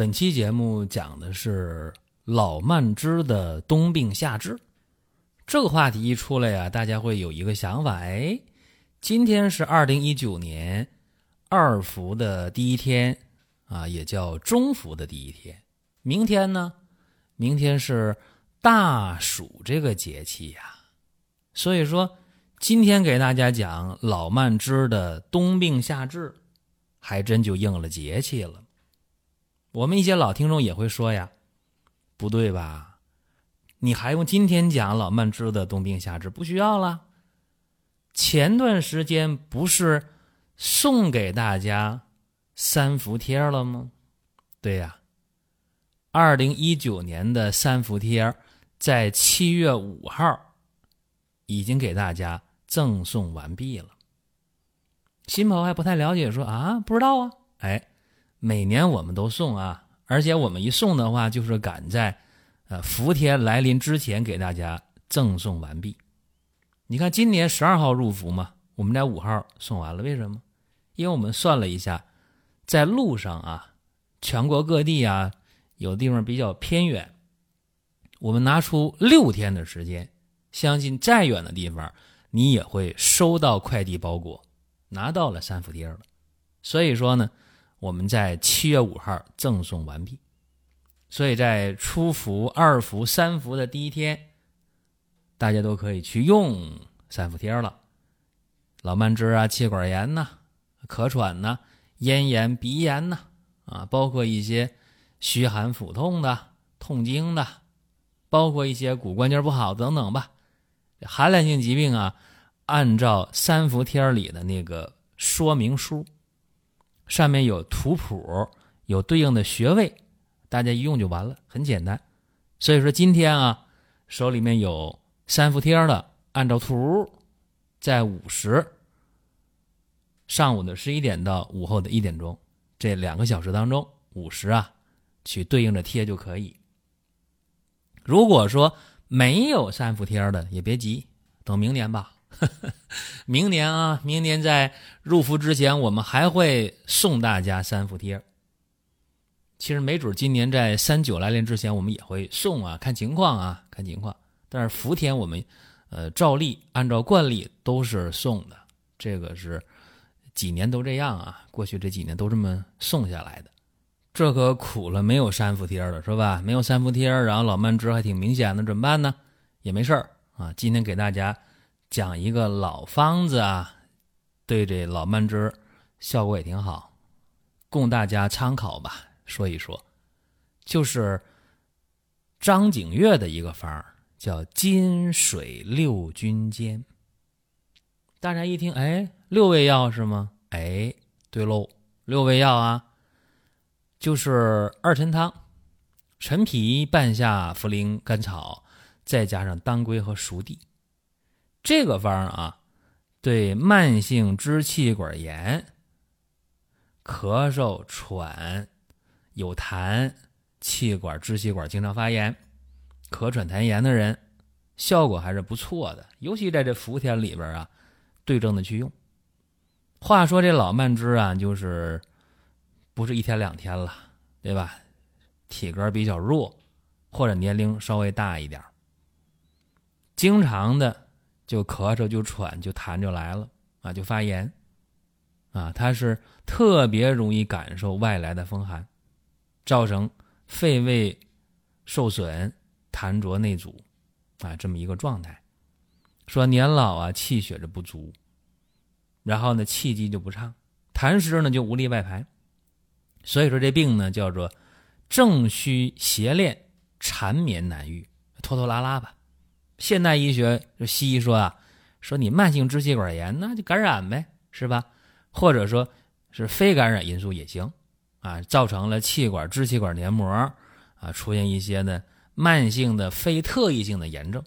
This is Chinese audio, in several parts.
本期节目讲的是老慢支的冬病夏治。这个话题一出来呀，大家会有一个想法：哎，今天是二零一九年二伏的第一天啊，也叫中伏的第一天。明天呢？明天是大暑这个节气呀。所以说，今天给大家讲老慢支的冬病夏治，还真就应了节气了。我们一些老听众也会说呀，不对吧？你还用今天讲老慢支的冬病夏治？不需要了。前段时间不是送给大家三伏贴了吗？对呀，二零一九年的三伏贴在七月五号已经给大家赠送完毕了。新朋友还不太了解，说啊，不知道啊，哎。每年我们都送啊，而且我们一送的话，就是赶在，呃，伏天来临之前给大家赠送完毕。你看，今年十二号入伏嘛，我们在五号送完了。为什么？因为我们算了一下，在路上啊，全国各地啊，有地方比较偏远，我们拿出六天的时间，相信再远的地方，你也会收到快递包裹，拿到了三伏贴了。所以说呢。我们在七月五号赠送完毕，所以在初伏、二伏、三伏的第一天，大家都可以去用三伏贴了。老慢支啊、气管炎呐、咳喘呐、咽炎、鼻炎呐，啊，包括一些虚寒腹痛的、痛经的，包括一些骨关节不好等等吧，寒凉性疾病啊，按照三伏贴里的那个说明书。上面有图谱，有对应的穴位，大家一用就完了，很简单。所以说今天啊，手里面有三伏贴的，按照图，在午时，上午的十一点到午后的一点钟这两个小时当中，午时啊，去对应着贴就可以。如果说没有三伏贴的，也别急，等明年吧。明年啊，明年在入伏之前，我们还会送大家三伏贴。其实没准今年在三九来临之前，我们也会送啊，看情况啊，看情况。但是伏天我们，呃，照例按照惯例都是送的，这个是几年都这样啊，过去这几年都这么送下来的。这可苦了，没有三伏贴了，是吧？没有三伏贴，然后老慢支还挺明显的，怎么办呢？也没事儿啊，今天给大家。讲一个老方子啊，对这老慢支效果也挺好，供大家参考吧。说一说，就是张景岳的一个方儿，叫金水六君煎。大家一听，哎，六味药是吗？哎，对喽，六味药啊，就是二陈汤、陈皮、半夏、茯苓、甘草，再加上当归和熟地。这个方啊，对慢性支气管炎、咳嗽、喘、有痰、气管支气管经常发炎、咳喘痰炎的人，效果还是不错的。尤其在这伏天里边啊，对症的去用。话说这老慢支啊，就是不是一天两天了，对吧？体格比较弱，或者年龄稍微大一点，经常的。就咳嗽，就喘，就痰就来了啊，就发炎啊，它是特别容易感受外来的风寒，造成肺胃受损、痰浊内阻啊，这么一个状态。说年老啊，气血就不足，然后呢，气机就不畅，痰湿呢就无力外排，所以说这病呢叫做正虚邪恋，缠绵难愈，拖拖拉拉吧。现代医学就西医说啊，说你慢性支气管炎那就感染呗，是吧？或者说是非感染因素也行，啊，造成了气管、支气管黏膜啊出现一些呢慢性的非特异性的炎症，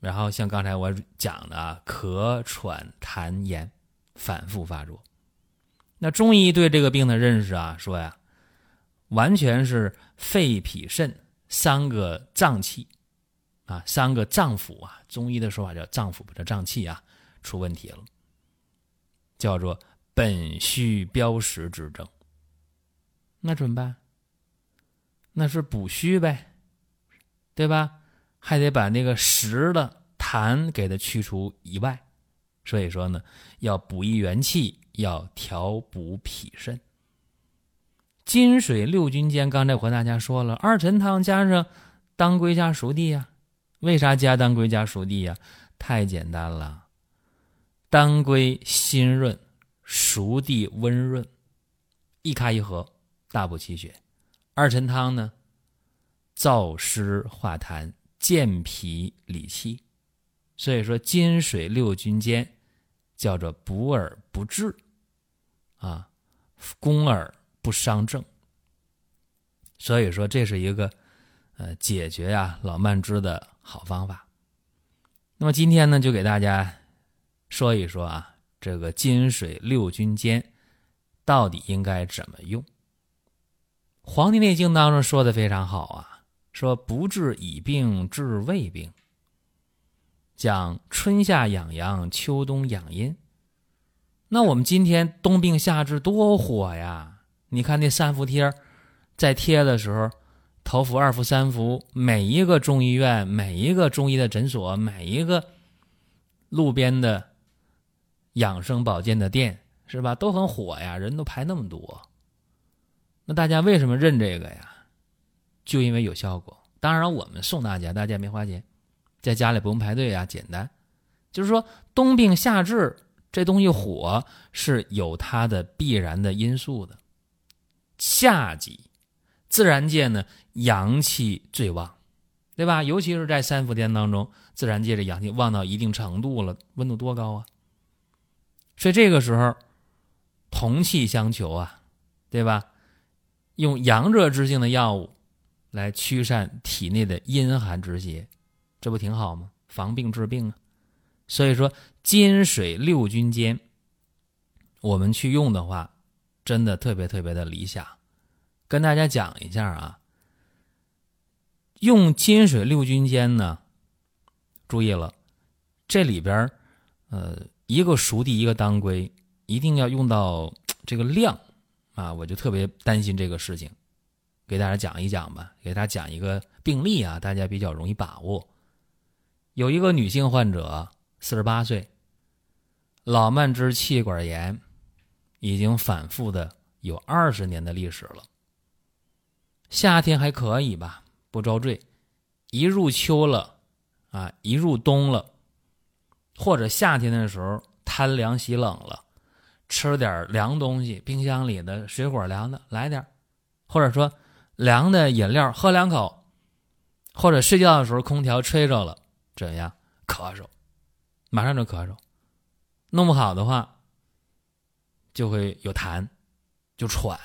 然后像刚才我讲的啊，咳喘痰炎反复发作。那中医对这个病的认识啊，说呀，完全是肺脾肾三个脏器啊，三个脏腑啊，中医的说法叫脏腑，不叫脏器啊，出问题了，叫做本虚标实之症。那怎么办？那是补虚呗，对吧？还得把那个实的痰给它去除以外，所以说呢，要补益元气，要调补脾肾。金水六君煎，刚才和大家说了，二陈汤加上当归加熟地呀。为啥加当归加熟地呀？太简单了，当归辛润，熟地温润，一开一合。大补气血，二陈汤呢，燥湿化痰，健脾理气，所以说金水六君煎叫做补而不滞，啊，攻而不伤正。所以说这是一个呃解决呀老慢支的好方法。那么今天呢，就给大家说一说啊，这个金水六君煎到底应该怎么用。《黄帝内经》当中说的非常好啊，说不治已病治未病，讲春夏养阳，秋冬养阴。那我们今天冬病夏治多火呀！你看那三伏贴在贴的时候，头伏、二伏、三伏，每一个中医院、每一个中医的诊所、每一个路边的养生保健的店，是吧？都很火呀，人都排那么多。那大家为什么认这个呀？就因为有效果。当然，我们送大家，大家没花钱，在家里不用排队啊，简单。就是说，冬病夏治这东西火是有它的必然的因素的。夏季，自然界呢阳气最旺，对吧？尤其是在三伏天当中，自然界的阳气旺到一定程度了，温度多高啊？所以这个时候，同气相求啊，对吧？用阳热之性的药物来驱散体内的阴寒之邪，这不挺好吗？防病治病啊！所以说金水六君煎，我们去用的话，真的特别特别的理想。跟大家讲一下啊，用金水六君煎呢，注意了，这里边呃一个熟地一个当归，一定要用到这个量。啊，我就特别担心这个事情，给大家讲一讲吧。给大家讲一个病例啊，大家比较容易把握。有一个女性患者，四十八岁，老慢支气管炎，已经反复的有二十年的历史了。夏天还可以吧，不遭罪。一入秋了，啊，一入冬了，或者夏天的时候贪凉喜冷了。吃点凉东西，冰箱里的水果凉的来点或者说凉的饮料喝两口，或者睡觉的时候空调吹着了，怎样？咳嗽，马上就咳嗽，弄不好的话就会有痰，就喘，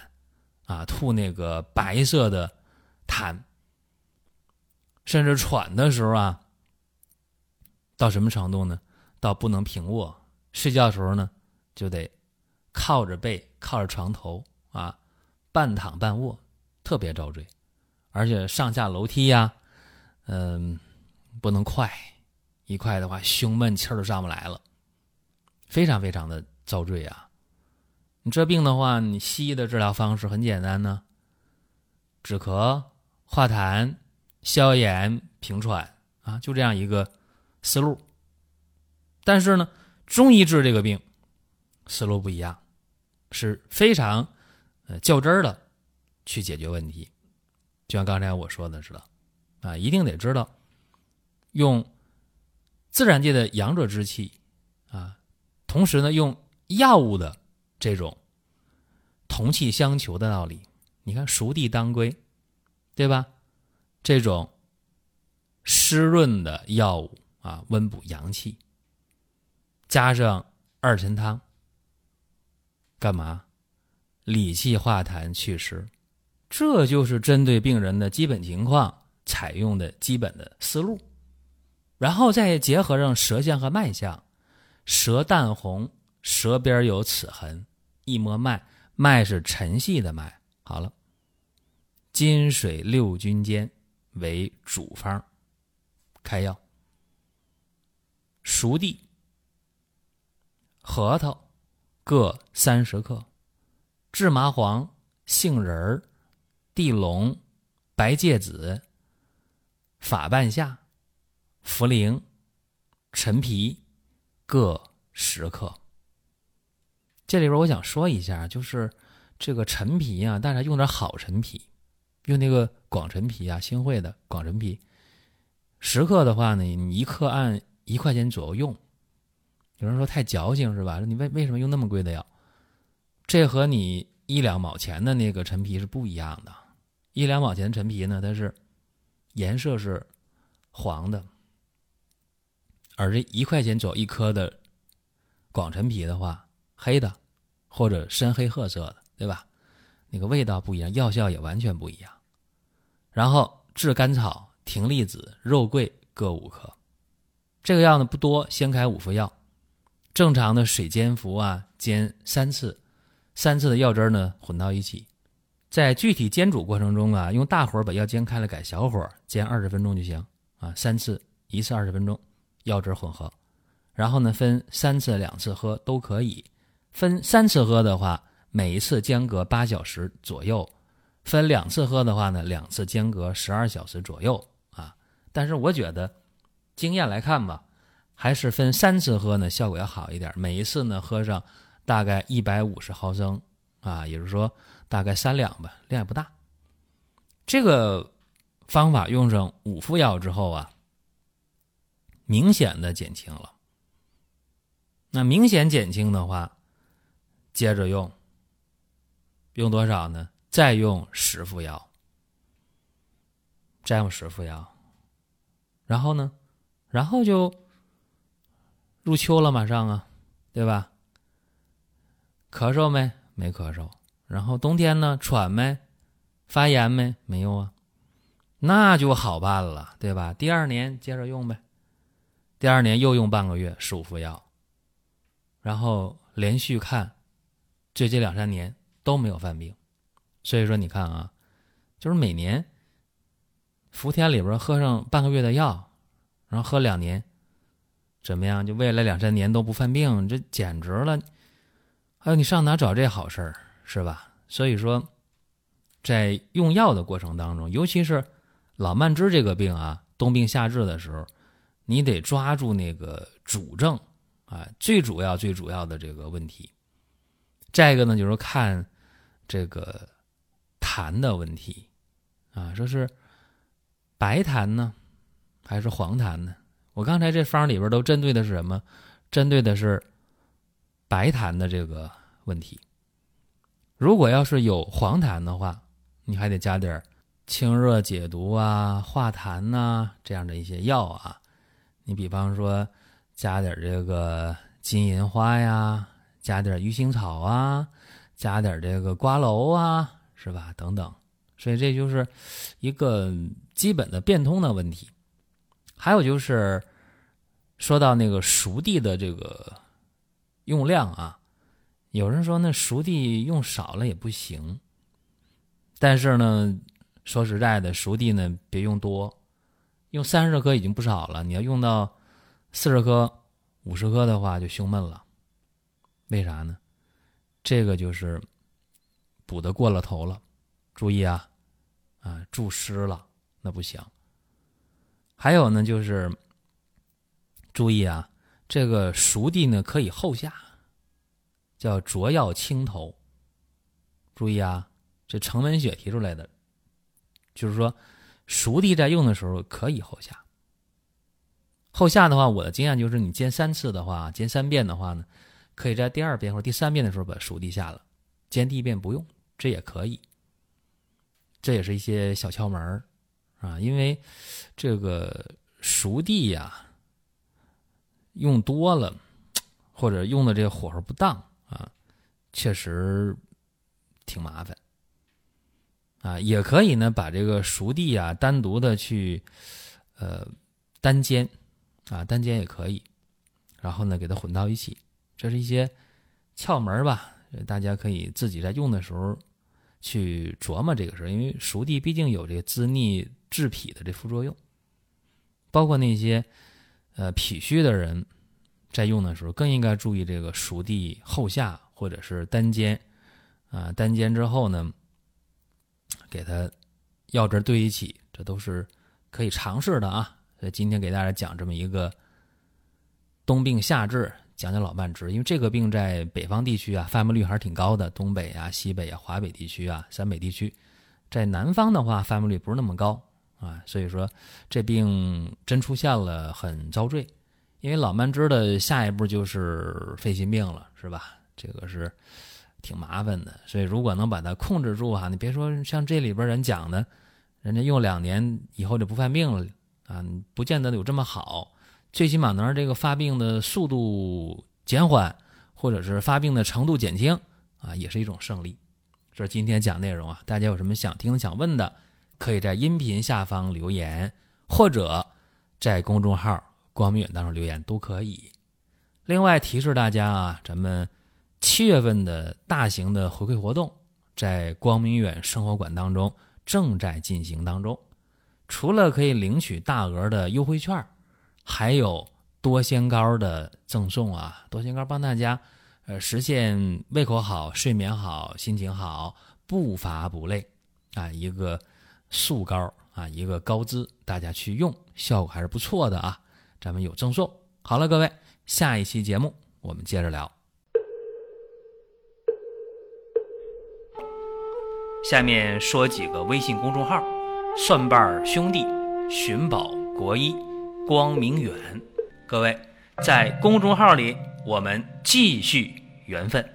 啊，吐那个白色的痰，甚至喘的时候啊，到什么程度呢？到不能平卧，睡觉的时候呢就得。靠着背，靠着床头啊，半躺半卧，特别遭罪，而且上下楼梯呀，嗯，不能快，一快的话胸闷气儿都上不来了，非常非常的遭罪啊！你这病的话，你西医的治疗方式很简单呢，止咳、化痰、消炎、平喘啊，就这样一个思路。但是呢，中医治这个病思路不一样。是非常，呃，较真儿的去解决问题，就像刚才我说的似的，啊，一定得知道用自然界的阳热之气啊，同时呢，用药物的这种同气相求的道理。你看熟地当归，对吧？这种湿润的药物啊，温补阳气，加上二陈汤。干嘛？理气化痰祛湿，这就是针对病人的基本情况采用的基本的思路。然后再结合上舌象和脉象，舌淡红，舌边有齿痕，一摸脉，脉是沉细的脉。好了，金水六君煎为主方，开药。熟地、核桃各三十克，制麻黄、杏仁儿、地龙、白芥子、法半夏。茯苓、陈皮各十克。这里边我想说一下，就是这个陈皮啊，大家用点好陈皮，用那个广陈皮啊，新会的广陈皮，十克的话呢，你一克按一块钱左右用。有人说太矫情是吧？你为为什么用那么贵的药？这和你一两毛钱的那个陈皮是不一样的。一两毛钱陈皮呢，它是颜色是黄的。而这一块钱左右一颗的广陈皮的话，黑的或者深黑褐色的，对吧？那个味道不一样，药效也完全不一样。然后炙甘草、葶苈子、肉桂各五克。这个药呢不多，先开五副药。正常的水煎服啊，煎三次，三次的药汁呢混到一起。在具体煎煮过程中啊，用大火把药煎开了，改小火煎二十分钟就行啊。三次，一次二十分钟。药汁混合，然后呢，分三次、两次喝都可以。分三次喝的话，每一次间隔八小时左右；分两次喝的话呢，两次间隔十二小时左右啊。但是我觉得，经验来看吧，还是分三次喝呢，效果要好一点。每一次呢，喝上大概一百五十毫升啊，也就是说大概三两吧，量也不大。这个方法用上五副药之后啊。明显的减轻了。那明显减轻的话，接着用，用多少呢？再用十副药，再用十副药，然后呢？然后就入秋了，马上啊，对吧？咳嗽没？没咳嗽。然后冬天呢？喘没？发炎没？没有啊。那就好办了，对吧？第二年接着用呗。第二年又用半个月十五副药，然后连续看，最近两三年都没有犯病，所以说你看啊，就是每年伏天里边喝上半个月的药，然后喝两年，怎么样？就未来两三年都不犯病，这简直了！哎呦，你上哪找这好事儿是吧？所以说，在用药的过程当中，尤其是老慢支这个病啊，冬病夏治的时候。你得抓住那个主症啊，最主要、最主要的这个问题。再一个呢，就是看这个痰的问题啊，说是白痰呢，还是黄痰呢？我刚才这方里边都针对的是什么？针对的是白痰的这个问题。如果要是有黄痰的话，你还得加点清热解毒啊、化痰呐这样的一些药啊。你比方说，加点这个金银花呀，加点鱼腥草啊，加点这个瓜蒌啊，是吧？等等，所以这就是一个基本的变通的问题。还有就是说到那个熟地的这个用量啊，有人说那熟地用少了也不行，但是呢，说实在的，熟地呢别用多。用三十克已经不少了，你要用到四十克、五十克的话就胸闷了。为啥呢？这个就是补的过了头了。注意啊，啊注湿了那不行。还有呢，就是注意啊，这个熟地呢可以后下，叫浊药清头。注意啊，这程文雪提出来的，就是说。熟地在用的时候可以后下，后下的话，我的经验就是你煎三次的话，煎三遍的话呢，可以在第二遍或第三遍的时候把熟地下了，煎第一遍不用，这也可以。这也是一些小窍门啊，因为这个熟地呀，用多了或者用的这个火候不当啊，确实挺麻烦啊。也可以呢，把这个熟地啊单独的去呃单煎啊，单煎也可以，然后呢给它混到一起。这是一些窍门吧，大家可以自己在用的时候去琢磨这个事儿。因为熟地毕竟有这滋腻治脾的这副作用，包括那些呃脾虚的人。在用的时候，更应该注意这个熟地后下，或者是单煎，啊，单煎之后呢，给它药汁兑一起，这都是可以尝试的啊。所以今天给大家讲这么一个冬病夏治，讲讲老慢支，因为这个病在北方地区啊，发病率还是挺高的，东北啊、西北啊、华北地区啊、陕北地区，在南方的话，发病率不是那么高啊，所以说这病真出现了，很遭罪。因为老慢支的下一步就是肺心病了，是吧？这个是挺麻烦的，所以如果能把它控制住啊，你别说像这里边人讲的，人家用两年以后就不犯病了啊，不见得有这么好，最起码能让这个发病的速度减缓，或者是发病的程度减轻啊，也是一种胜利。这是今天讲内容啊，大家有什么想听、想问的，可以在音频下方留言，或者在公众号。光明远当中留言都可以。另外提示大家啊，咱们七月份的大型的回馈活动在光明远生活馆当中正在进行当中。除了可以领取大额的优惠券，还有多仙膏的赠送啊！多仙膏帮大家呃实现胃口好、睡眠好、心情好、不乏不累啊！一个素膏啊，一个膏滋，大家去用效果还是不错的啊！咱们有赠送。好了，各位，下一期节目我们接着聊。下面说几个微信公众号：蒜瓣兄弟、寻宝国医、光明远。各位在公众号里，我们继续缘分。